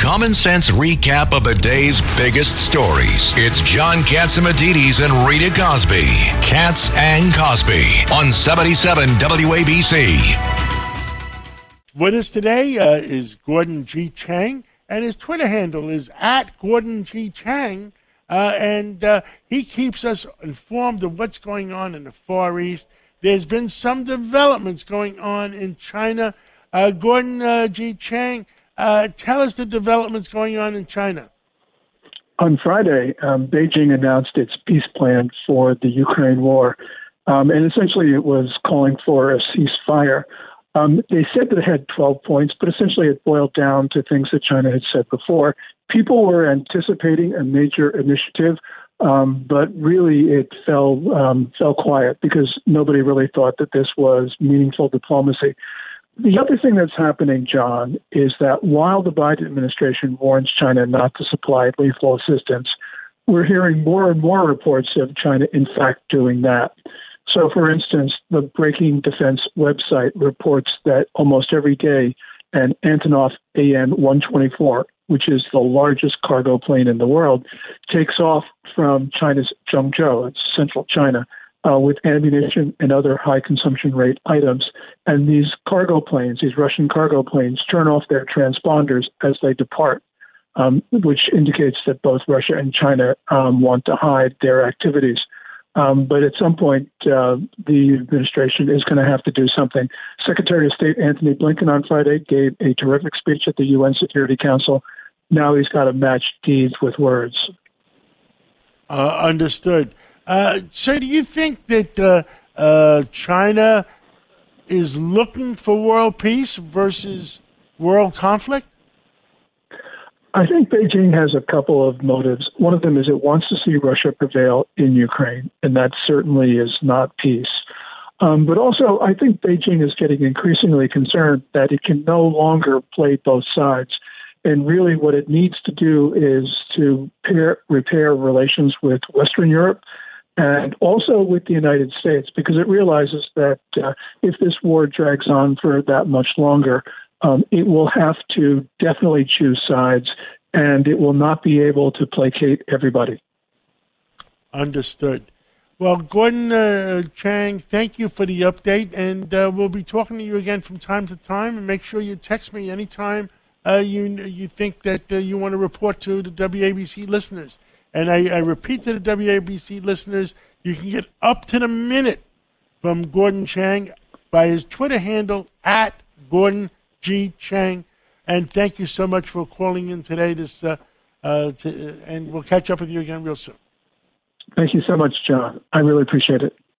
Common sense recap of the day's biggest stories. It's John Catsimatidis and Rita Cosby. Cats and Cosby on 77 WABC. With us today uh, is Gordon G. Chang, and his Twitter handle is at Gordon G. Chang. Uh, and uh, he keeps us informed of what's going on in the Far East. There's been some developments going on in China. Uh, Gordon uh, G. Chang, uh, tell us the developments going on in China. On Friday, um, Beijing announced its peace plan for the Ukraine war. Um, and essentially, it was calling for a ceasefire. Um, they said that it had 12 points, but essentially it boiled down to things that China had said before. People were anticipating a major initiative, um, but really it fell um, fell quiet because nobody really thought that this was meaningful diplomacy. The other thing that's happening, John, is that while the Biden administration warns China not to supply lethal assistance, we're hearing more and more reports of China, in fact, doing that. So, for instance, the Breaking Defense website reports that almost every day an Antonov AN 124, which is the largest cargo plane in the world, takes off from China's Zhengzhou, it's central China, uh, with ammunition and other high consumption rate items. And these cargo planes, these Russian cargo planes, turn off their transponders as they depart, um, which indicates that both Russia and China um, want to hide their activities. Um, but at some point, uh, the administration is going to have to do something. Secretary of State Antony Blinken on Friday gave a terrific speech at the UN Security Council. Now he's got to match deeds with words. Uh, understood. Uh, so, do you think that uh, uh, China is looking for world peace versus world conflict? I think Beijing has a couple of motives. One of them is it wants to see Russia prevail in Ukraine, and that certainly is not peace. Um, but also, I think Beijing is getting increasingly concerned that it can no longer play both sides. And really, what it needs to do is to pair, repair relations with Western Europe and also with the United States, because it realizes that uh, if this war drags on for that much longer, um, it will have to definitely choose sides and it will not be able to placate everybody. Understood. Well, Gordon uh, Chang, thank you for the update, and uh, we'll be talking to you again from time to time. And make sure you text me anytime uh, you you think that uh, you want to report to the WABC listeners. And I, I repeat to the WABC listeners, you can get up to the minute from Gordon Chang by his Twitter handle at Gordon G. Chang. And thank you so much for calling in today. This uh, uh, to, and we'll catch up with you again real soon. Thank you so much, John. I really appreciate it.